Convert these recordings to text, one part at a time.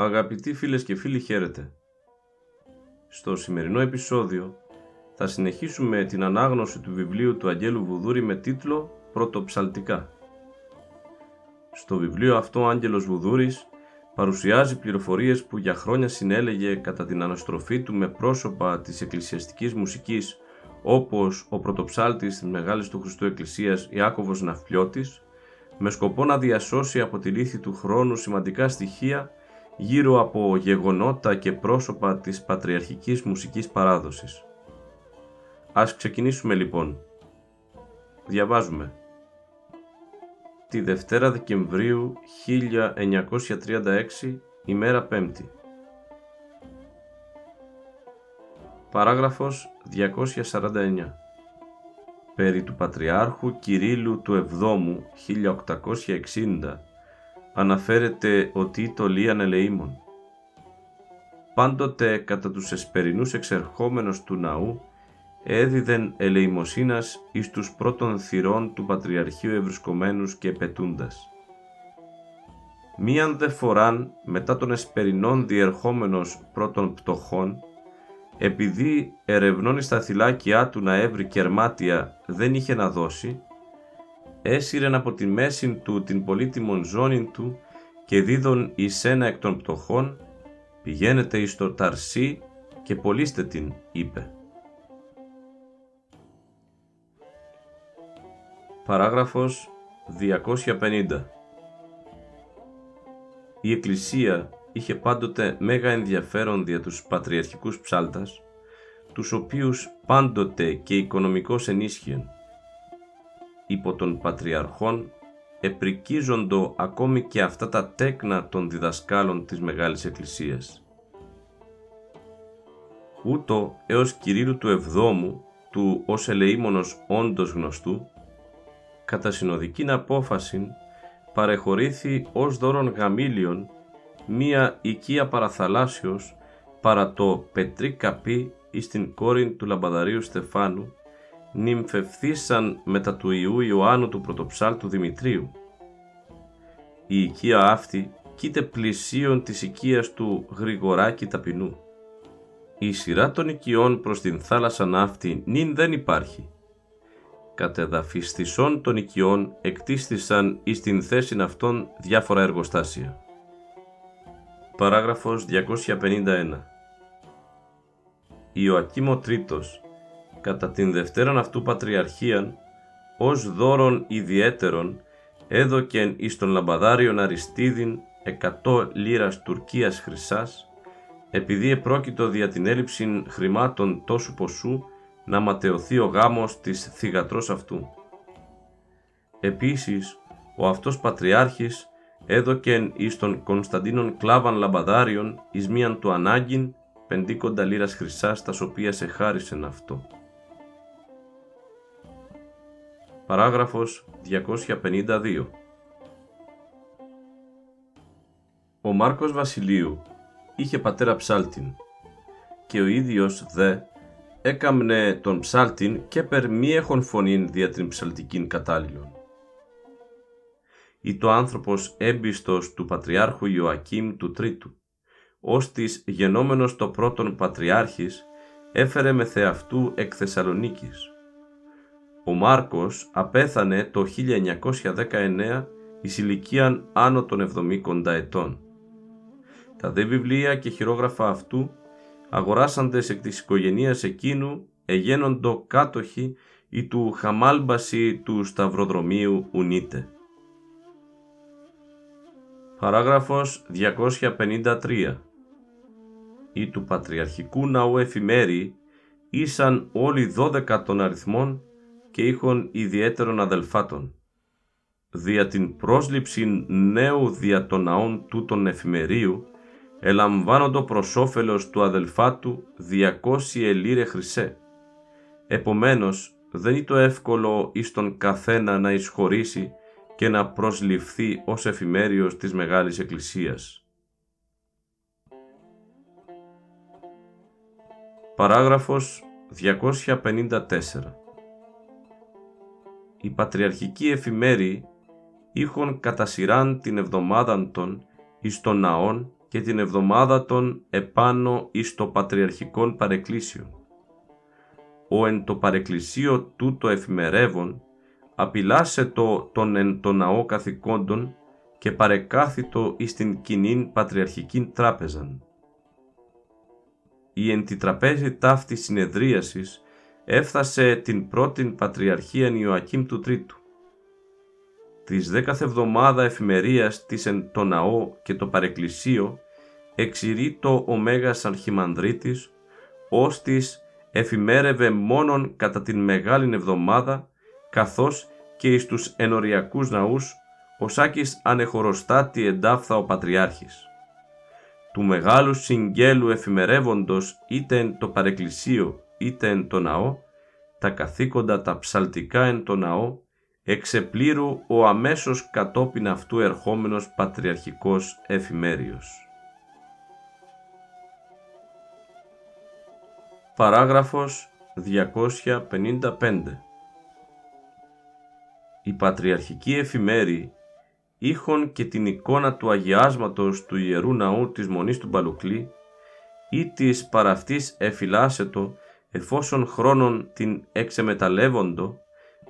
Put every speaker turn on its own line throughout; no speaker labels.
Αγαπητοί φίλες και φίλοι χαίρετε. Στο σημερινό επεισόδιο θα συνεχίσουμε την ανάγνωση του βιβλίου του Αγγέλου Βουδούρη με τίτλο «Πρωτοψαλτικά». Στο βιβλίο αυτό ο Άγγελος Βουδούρης παρουσιάζει πληροφορίες που για χρόνια συνέλεγε κατά την αναστροφή του με πρόσωπα της εκκλησιαστικής μουσικής όπως ο πρωτοψάλτης της Μεγάλης του Χριστού Εκκλησίας Ιάκωβος Ναυπλιώτης με σκοπό να διασώσει από τη λύθη του χρόνου σημαντικά στοιχεία γύρω από γεγονότα και πρόσωπα της πατριαρχικής μουσικής παράδοσης. Ας ξεκινήσουμε λοιπόν. Διαβάζουμε. Τη Δευτέρα Δεκεμβρίου 1936, ημέρα Πέμπτη. Παράγραφος 249 Περί του Πατριάρχου Κυρίλου του Εβδόμου 1860 αναφέρεται ότι το Λίαν ελεήμων. Πάντοτε κατά τους εσπερινούς εξερχόμενους του ναού έδιδεν ελεημοσύνας εις τους πρώτων θυρών του Πατριαρχείου ευρισκομένους και πετούντας. Μίαν δε φοράν μετά των εσπερινών διερχόμενος πρώτων πτωχών, επειδή ερευνώνει στα θυλάκια του να έβρει κερμάτια δεν είχε να δώσει, έσυρεν από τη μέση του την πολύτιμον ζώνη του και δίδον εις ένα εκ των πτωχών, πηγαίνετε εις το Ταρσί και πωλήστε την, είπε. Παράγραφος 250 Η Εκκλησία είχε πάντοτε μέγα ενδιαφέρον δια τους πατριαρχικούς ψάλτας, τους οποίους πάντοτε και οικονομικώς ενίσχυαν υπό των πατριαρχών επρικίζοντο ακόμη και αυτά τα τέκνα των διδασκάλων της Μεγάλης Εκκλησίας. Ούτω έως Κυρίλου του Εβδόμου, του ως ελεήμονος όντως γνωστού, κατά συνοδικήν απόφαση παρεχωρήθη ως δώρον γαμήλιον μία οικία παραθαλάσσιος παρά το πετρί καπί εις την κόρη του λαμπαδαρίου Στεφάνου νυμφευθήσαν μετά του Ιού Ιωάννου του πρωτοψάλτου Δημητρίου. Η οικία αυτή κοίται πλησίον της οικίας του Γρηγοράκη Ταπεινού. Η σειρά των οικειών προς την θάλασσα αυτή νυν δεν υπάρχει. Κατεδαφιστισών των οικειών εκτίστησαν εις την θέση αυτών διάφορα εργοστάσια. Παράγραφος 251 Ιωακήμο Τρίτος κατά την δευτέραν αυτού πατριαρχίαν, ως δώρον ιδιαίτερον, έδωκεν εις τον λαμπαδάριον Αριστίδην εκατό λίρας Τουρκίας χρυσάς, επειδή επρόκειτο δια την έλλειψη χρημάτων τόσου ποσού να ματαιωθεί ο γάμος της θυγατρός αυτού. Επίσης, ο αυτός πατριάρχης έδωκεν εις τον Κωνσταντίνον Κλάβαν Λαμπαδάριον εις μίαν του ανάγκην πεντήκοντα λίρας χρυσάς τας οποίας εχάρισεν αυτώ. Παράγραφος 252 Ο Μάρκος Βασιλείου είχε πατέρα ψάλτην και ο ίδιος δε έκαμνε τον ψάλτην και περ μη έχων φωνήν δια την ψαλτικήν κατάλληλον. Ή το άνθρωπος έμπιστος του Πατριάρχου Ιωακήμ του Τρίτου, ως της γενόμενος το πρώτον Πατριάρχης, έφερε με θεαυτού εκ Θεσσαλονίκης ο Μάρκος απέθανε το 1919 εις ηλικίαν άνω των 70 ετών. Τα δε βιβλία και χειρόγραφα αυτού αγοράσαντες εκ της οικογενείας εκείνου εγένοντο κάτοχοι ή του χαμάλμπαση του σταυροδρομίου ουνίτε. Παράγραφος 253 ή του Πατριαρχικού Ναού Εφημέρη ήσαν όλοι δώδεκα των αριθμών και είχον ιδιαίτερων αδελφάτων. Δια την πρόσληψη νέου δια των ναών τούτων εφημερίου ελαμβάνοντο προς όφελος του αδελφάτου 200 ελίρε χρυσέ. Επομένως δεν είναι το εύκολο εις τον καθένα να εισχωρήσει και να προσληφθεί ως εφημέριος της Μεγάλης Εκκλησίας. Παράγραφος 254 Οι πατριαρχικοί εφημέροι είχον κατά σειράν την εβδομάδα των εις των ναών και την εβδομάδα των επάνω εις το πατριαρχικόν παρεκκλήσιο. Ο εν το παρεκκλησίο τούτο εφημερεύων απειλάσε το τον εν το ναό καθηκόντων και παρεκάθητο εις την κοινήν πατριαρχικήν τράπεζαν. Η εν τη τραπέζη ταύτη συνεδρίασης έφτασε την πρώτην πατριαρχία Ιωακήμ του Τρίτου. Της δέκαθε εβδομάδα εφημερίας της εν το ναό και το παρεκκλησίο εξηρεί το ο Μέγας Αρχιμανδρίτης, ως της εφημέρευε μόνον κατά την Μεγάλην Εβδομάδα καθώς και εις τους ενοριακούς ναούς ο Σάκης ανεχοροστάτη εντάφθα ο Πατριάρχης. Του μεγάλου συγγέλου εφημερεύοντος είτε εν το παρεκκλησίο είτε εν το ναό, τα καθήκοντα τα ψαλτικά εν το ναό, εξεπλήρου ο αμέσως κατόπιν αυτού ερχόμενος πατριαρχικός εφημέριος. Παράγραφος 255 οι πατριαρχικοί εφημέροι είχον και την εικόνα του αγιάσματος του Ιερού Ναού της Μονής του Μπαλουκλή ή της παραυτής εφυλάσσετο εφόσον χρόνων την εξεμεταλλεύοντο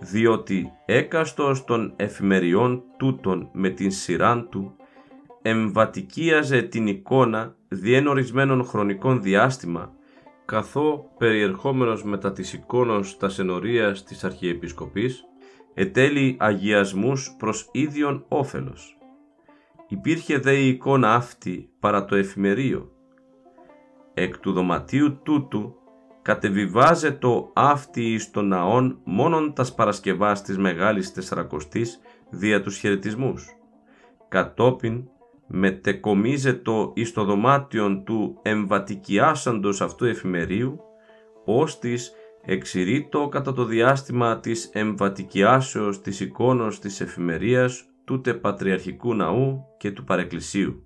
διότι έκαστος των εφημεριών τούτων με την σειράν του εμβατικίαζε την εικόνα διένορισμένων χρονικών διάστημα καθώ περιερχόμενος μετά της εικόνος τας ενορίας της Αρχιεπισκοπής ετέλει αγιασμούς προς ίδιον όφελος. Υπήρχε δε η εικόνα αυτή παρά το εφημερίο. Εκ του δωματίου τούτου κατεβιβάζε το αυτή εις των ναών μόνον τας Παρασκευάς της Μεγάλης Τεσσαρακοστής δια τους χαιρετισμούς. Κατόπιν μετεκομίζετο εις το δωμάτιον του εμβατικιάσαντος αυτού εφημερίου, ως της εξηρείτο κατά το διάστημα της εμβατικιάσεως της εικόνος της εφημερίας τούτε Πατριαρχικού Ναού και του Παρεκκλησίου.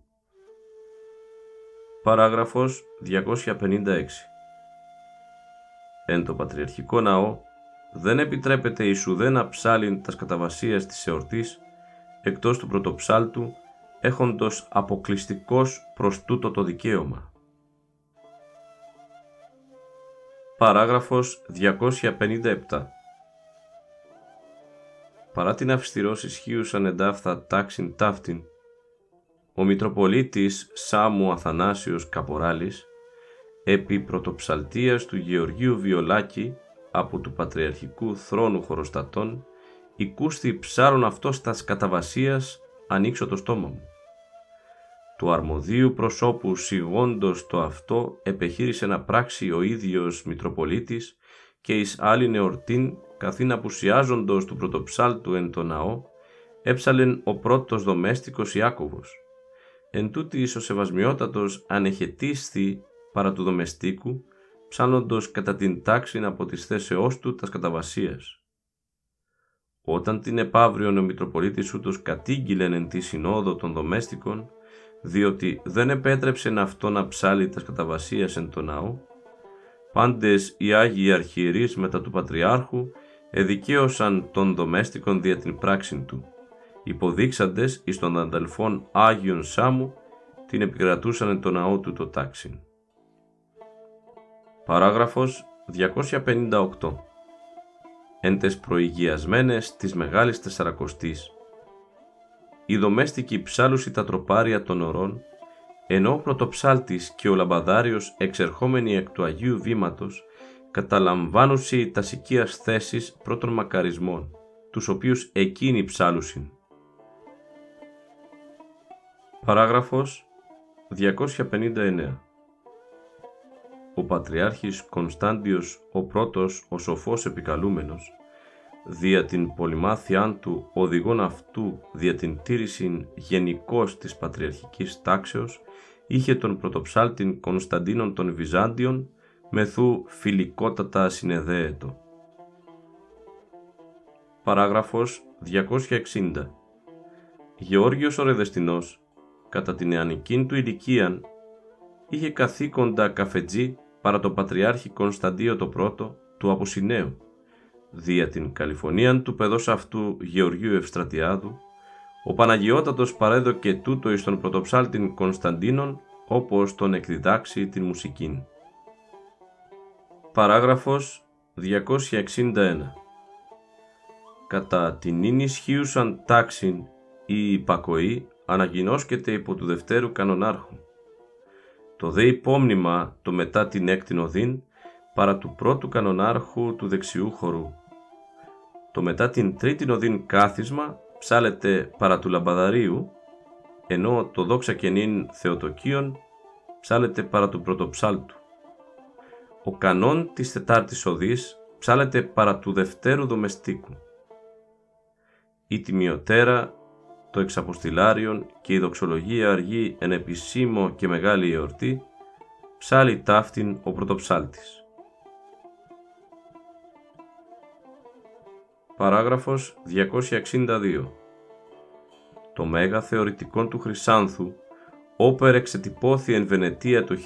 Παράγραφος 256 Εν το Πατριαρχικό Ναό δεν επιτρέπεται η σουδένα ψάλιν τας καταβασίας της εορτής εκτός του πρωτοψάλτου έχοντος αποκλειστικός προς τούτο το δικαίωμα. Παράγραφος 257 Παρά την αυστηρός ισχύουσαν εντάφθα τάξιν ταύτην, ο Μητροπολίτης Σάμου Αθανάσιος Καποράλης, επί πρωτοψαλτίας του Γεωργίου Βιολάκη από του Πατριαρχικού Θρόνου Χωροστατών, οικούστη ψάρων αυτός τας καταβασίας ανοίξω το στόμα μου του αρμοδίου προσώπου σιγόντος το αυτό επεχείρησε να πράξει ο ίδιος Μητροπολίτης και εις άλλη εορτήν καθήν απουσιάζοντος του πρωτοψάλτου εν το ναό έψαλεν ο πρώτος δομέστικος Ιάκωβος. Εν τούτης ο σεβασμιότατος ανεχετίσθη παρά του δομεστίκου ψάνοντος κατά την τάξη από τις θέσεώς του τας καταβασίας. Όταν την επαύριον ο Μητροπολίτης ούτως κατήγγειλεν εν τη συνόδο των δομέστικων, διότι δεν επέτρεψε αυτό να ψάλει τας καταβασίας εν το ναό, πάντες οι Άγιοι Αρχιερείς μετά του Πατριάρχου εδικαίωσαν τον δομέστικον δια την πράξη του, υποδείξαντες εις των αδελφών Άγιον Σάμου την επικρατούσαν εν το ναό του το τάξιν. Παράγραφος 258 Εν τες προηγιασμένες της Μεγάλης Τεσσαρακοστής. Η δομέστικη ψάλουση τα τροπάρια των ορών, ενώ ο πρωτοψάλτης και ο λαμπαδάριος εξερχόμενοι εκ του Αγίου Βήματος, καταλαμβάνουσι τα σικίας θέσεις πρώτων μακαρισμών, τους οποίους εκείνοι ψάλουσιν. Παράγραφος 259 Ο Πατριάρχης Κωνσταντιος ο πρώτος ο σοφός επικαλούμενος, δια την πολυμάθειάν του οδηγών αυτού δια την τήρησιν γενικώς της πατριαρχικής τάξεως, είχε τον πρωτοψάλτην Κωνσταντίνων των Βυζάντιων, μεθού φιλικότατα συνεδέετο. Παράγραφος 260 Γεώργιος ο Ρεδεστινός, κατά την νεανική του ηλικία, είχε καθήκοντα καφετζή παρά το Πατριάρχη Κωνσταντίο το πρώτο του Αποσυνέου, δια την Καλιφωνίαν του παιδός αυτού Γεωργίου Ευστρατιάδου, ο Παναγιώτατος παρέδοκε τούτο εις τον πρωτοψάλτην Κωνσταντίνων, όπως τον εκδιδάξει την μουσικήν. Παράγραφος 261 Κατά την ίν ισχύουσαν τάξην η υπακοή αναγινώσκεται υπό του δευτέρου κανονάρχου. Το δε υπόμνημα το μετά την έκτη οδύν παρά του πρώτου κανονάρχου του δεξιού χορού. Το μετά την τρίτη οδύν κάθισμα ψάλεται παρά του λαμπαδαρίου, ενώ το δόξα κενήν θεοτοκίων ψάλεται παρά του πρωτοψάλτου. Ο κανόν της τετάρτης οδής ψάλεται παρά του δευτέρου δομεστίκου. Η τιμιωτέρα, το εξαποστηλάριον και η δοξολογία αργή εν επισήμο και μεγάλη εορτή, ψάλει ταύτην ο πρωτοψάλτης. Παράγραφος 262 Το Μέγα Θεωρητικόν του Χρυσάνθου, όπερ εξετυπώθη εν Βενετία το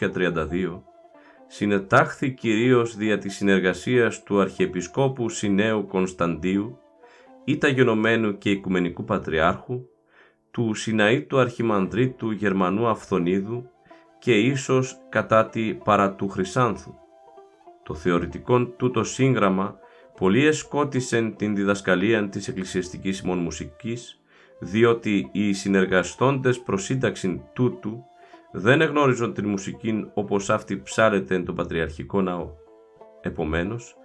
1832, συνετάχθη κυρίως δια της συνεργασίας του Αρχιεπισκόπου Συνέου Κωνσταντίου, τα γενομένου και Οικουμενικού Πατριάρχου, του Συναήτου Αρχιμανδρίτου Γερμανού Αυθονίδου και ίσως κατά τη παρά του Χρυσάνθου. Το θεωρητικόν τούτο σύγγραμμα πολύ εσκότησεν την διδασκαλία της εκκλησιαστικής ημών μουσικής, διότι οι συνεργαστώντες προς σύνταξην τούτου δεν εγνώριζον την μουσική όπως αυτή ψάλεται εν το Πατριαρχικό Ναό. Επομένως,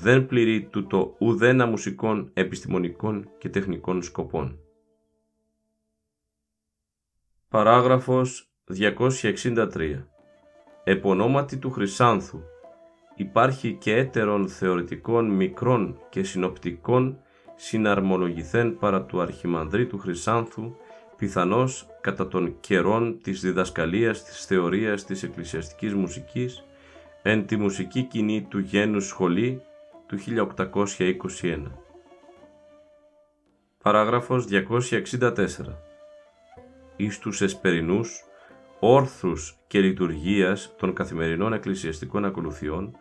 δεν πληρεί τούτο ουδένα μουσικών, επιστημονικών και τεχνικών σκοπών. Παράγραφος 263 Επωνόματι του Χρυσάνθου υπάρχει και έτερων θεωρητικών μικρών και συνοπτικών συναρμολογηθέν παρά του Αρχιμανδρή του Χρυσάνθου πιθανώς κατά των καιρών της διδασκαλίας της θεωρίας της εκκλησιαστικής μουσικής εν τη μουσική κοινή του γένους σχολή του 1821. Παράγραφος 264 Εις τους εσπερινούς, όρθρους και λειτουργίας των καθημερινών εκκλησιαστικών ακολουθιών,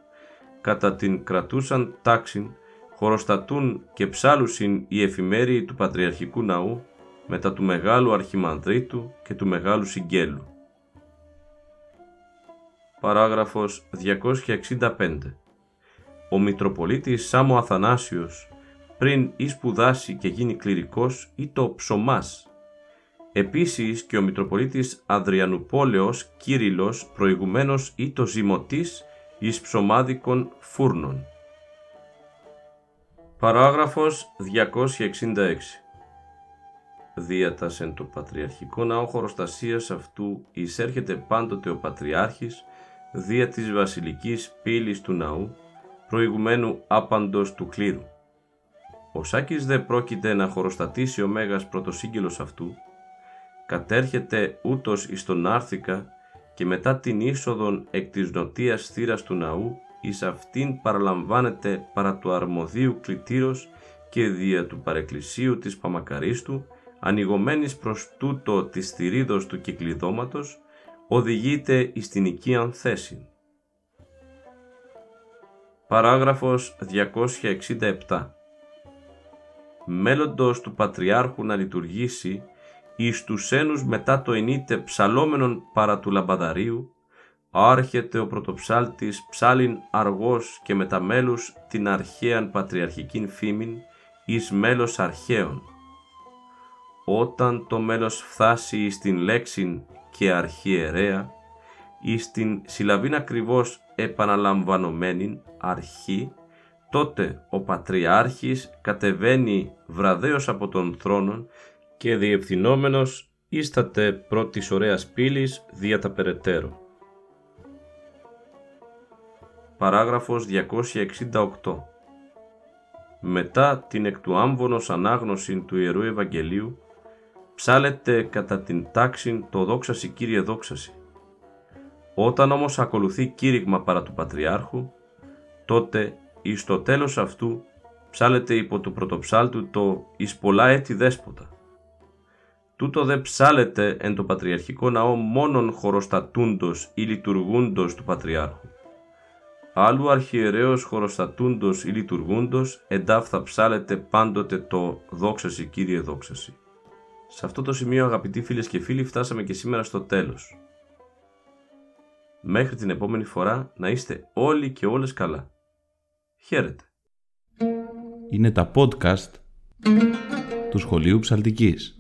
κατά την κρατούσαν τάξην, χωροστατούν και ψάλουσιν οι εφημέριοι του Πατριαρχικού Ναού μετά του Μεγάλου Αρχιμανδρίτου και του Μεγάλου Συγγέλου. Παράγραφος 265 Ο Μητροπολίτης Σάμο Αθανάσιος πριν ή σπουδάσει και γίνει κληρικός ή το ψωμάς. Επίσης και ο Μητροπολίτης Αδριανουπόλεως Κύριλος προηγουμένως ή το ζυμωτής εις ψωμάδικων φούρνων. Παράγραφος 266 Δίατας εν το πατριαρχικό ναό χωροστασίας αυτού εισέρχεται πάντοτε ο Πατριάρχης δια της βασιλικής πύλης του ναού προηγουμένου άπαντος του κλήρου. Ο Σάκης δε πρόκειται να χωροστατήσει ο Μέγας πρωτοσύγγελος αυτού, κατέρχεται ούτως εις τον Άρθικα και μετά την είσοδον εκ της νοτίας θύρας του ναού εις αυτήν παραλαμβάνεται παρά του αρμοδίου κλητήρος και δια του παρεκκλησίου της Παμακαρίστου ανοιγωμένης προς τούτο της θηρίδος του κυκλειδώματος, οδηγείται εις την οικίαν θέση. Παράγραφος 267 Μέλλοντος του Πατριάρχου να λειτουργήσει εις τους ένους μετά το ενίτε ψαλόμενον παρά του λαμπαδαρίου, άρχεται ο πρωτοψάλτης ψάλιν αργός και μεταμέλους την αρχαίαν πατριαρχικήν φήμην εις μέλος αρχαίων. όταν το μέλος φτάσει στην λέξην και αρχιερέα ή στην συλλαβήν ακριβώς επαναλαμβανομένην αρχή, τότε ο Πατριάρχης κατεβαίνει βραδέως από τον θρόνο και διευθυνόμενος ίσταται πρώτης ωραίας πύλης δια τα περαιτέρω. Παράγραφος 268 Μετά την εκ του άμβονος ανάγνωση του Ιερού Ευαγγελίου ψάλεται κατά την τάξη το δόξαση Κύριε δόξαση. Όταν όμως ακολουθεί κήρυγμα παρά του Πατριάρχου, τότε εις το τέλος αυτού ψάλεται υπό του πρωτοψάλτου το «Εις πολλά έτη δέσποτα». Τούτο δε ψάλεται εν το Πατριαρχικό Ναό μόνον χωροστατούντος ή λειτουργούντος του Πατριάρχου. Άλλου αρχιερέως χωροστατούντος ή λειτουργούντος εντάφ θα ψάλεται πάντοτε το «Δόξαση Κύριε δόξαση». Σε αυτό το σημείο αγαπητοί φίλες και φίλοι φτάσαμε και σήμερα στο τέλος. Μέχρι την επόμενη φορά να είστε όλοι και όλες καλά. Χαίρετε.
Είναι τα podcast του Σχολείου Ψαλτικής.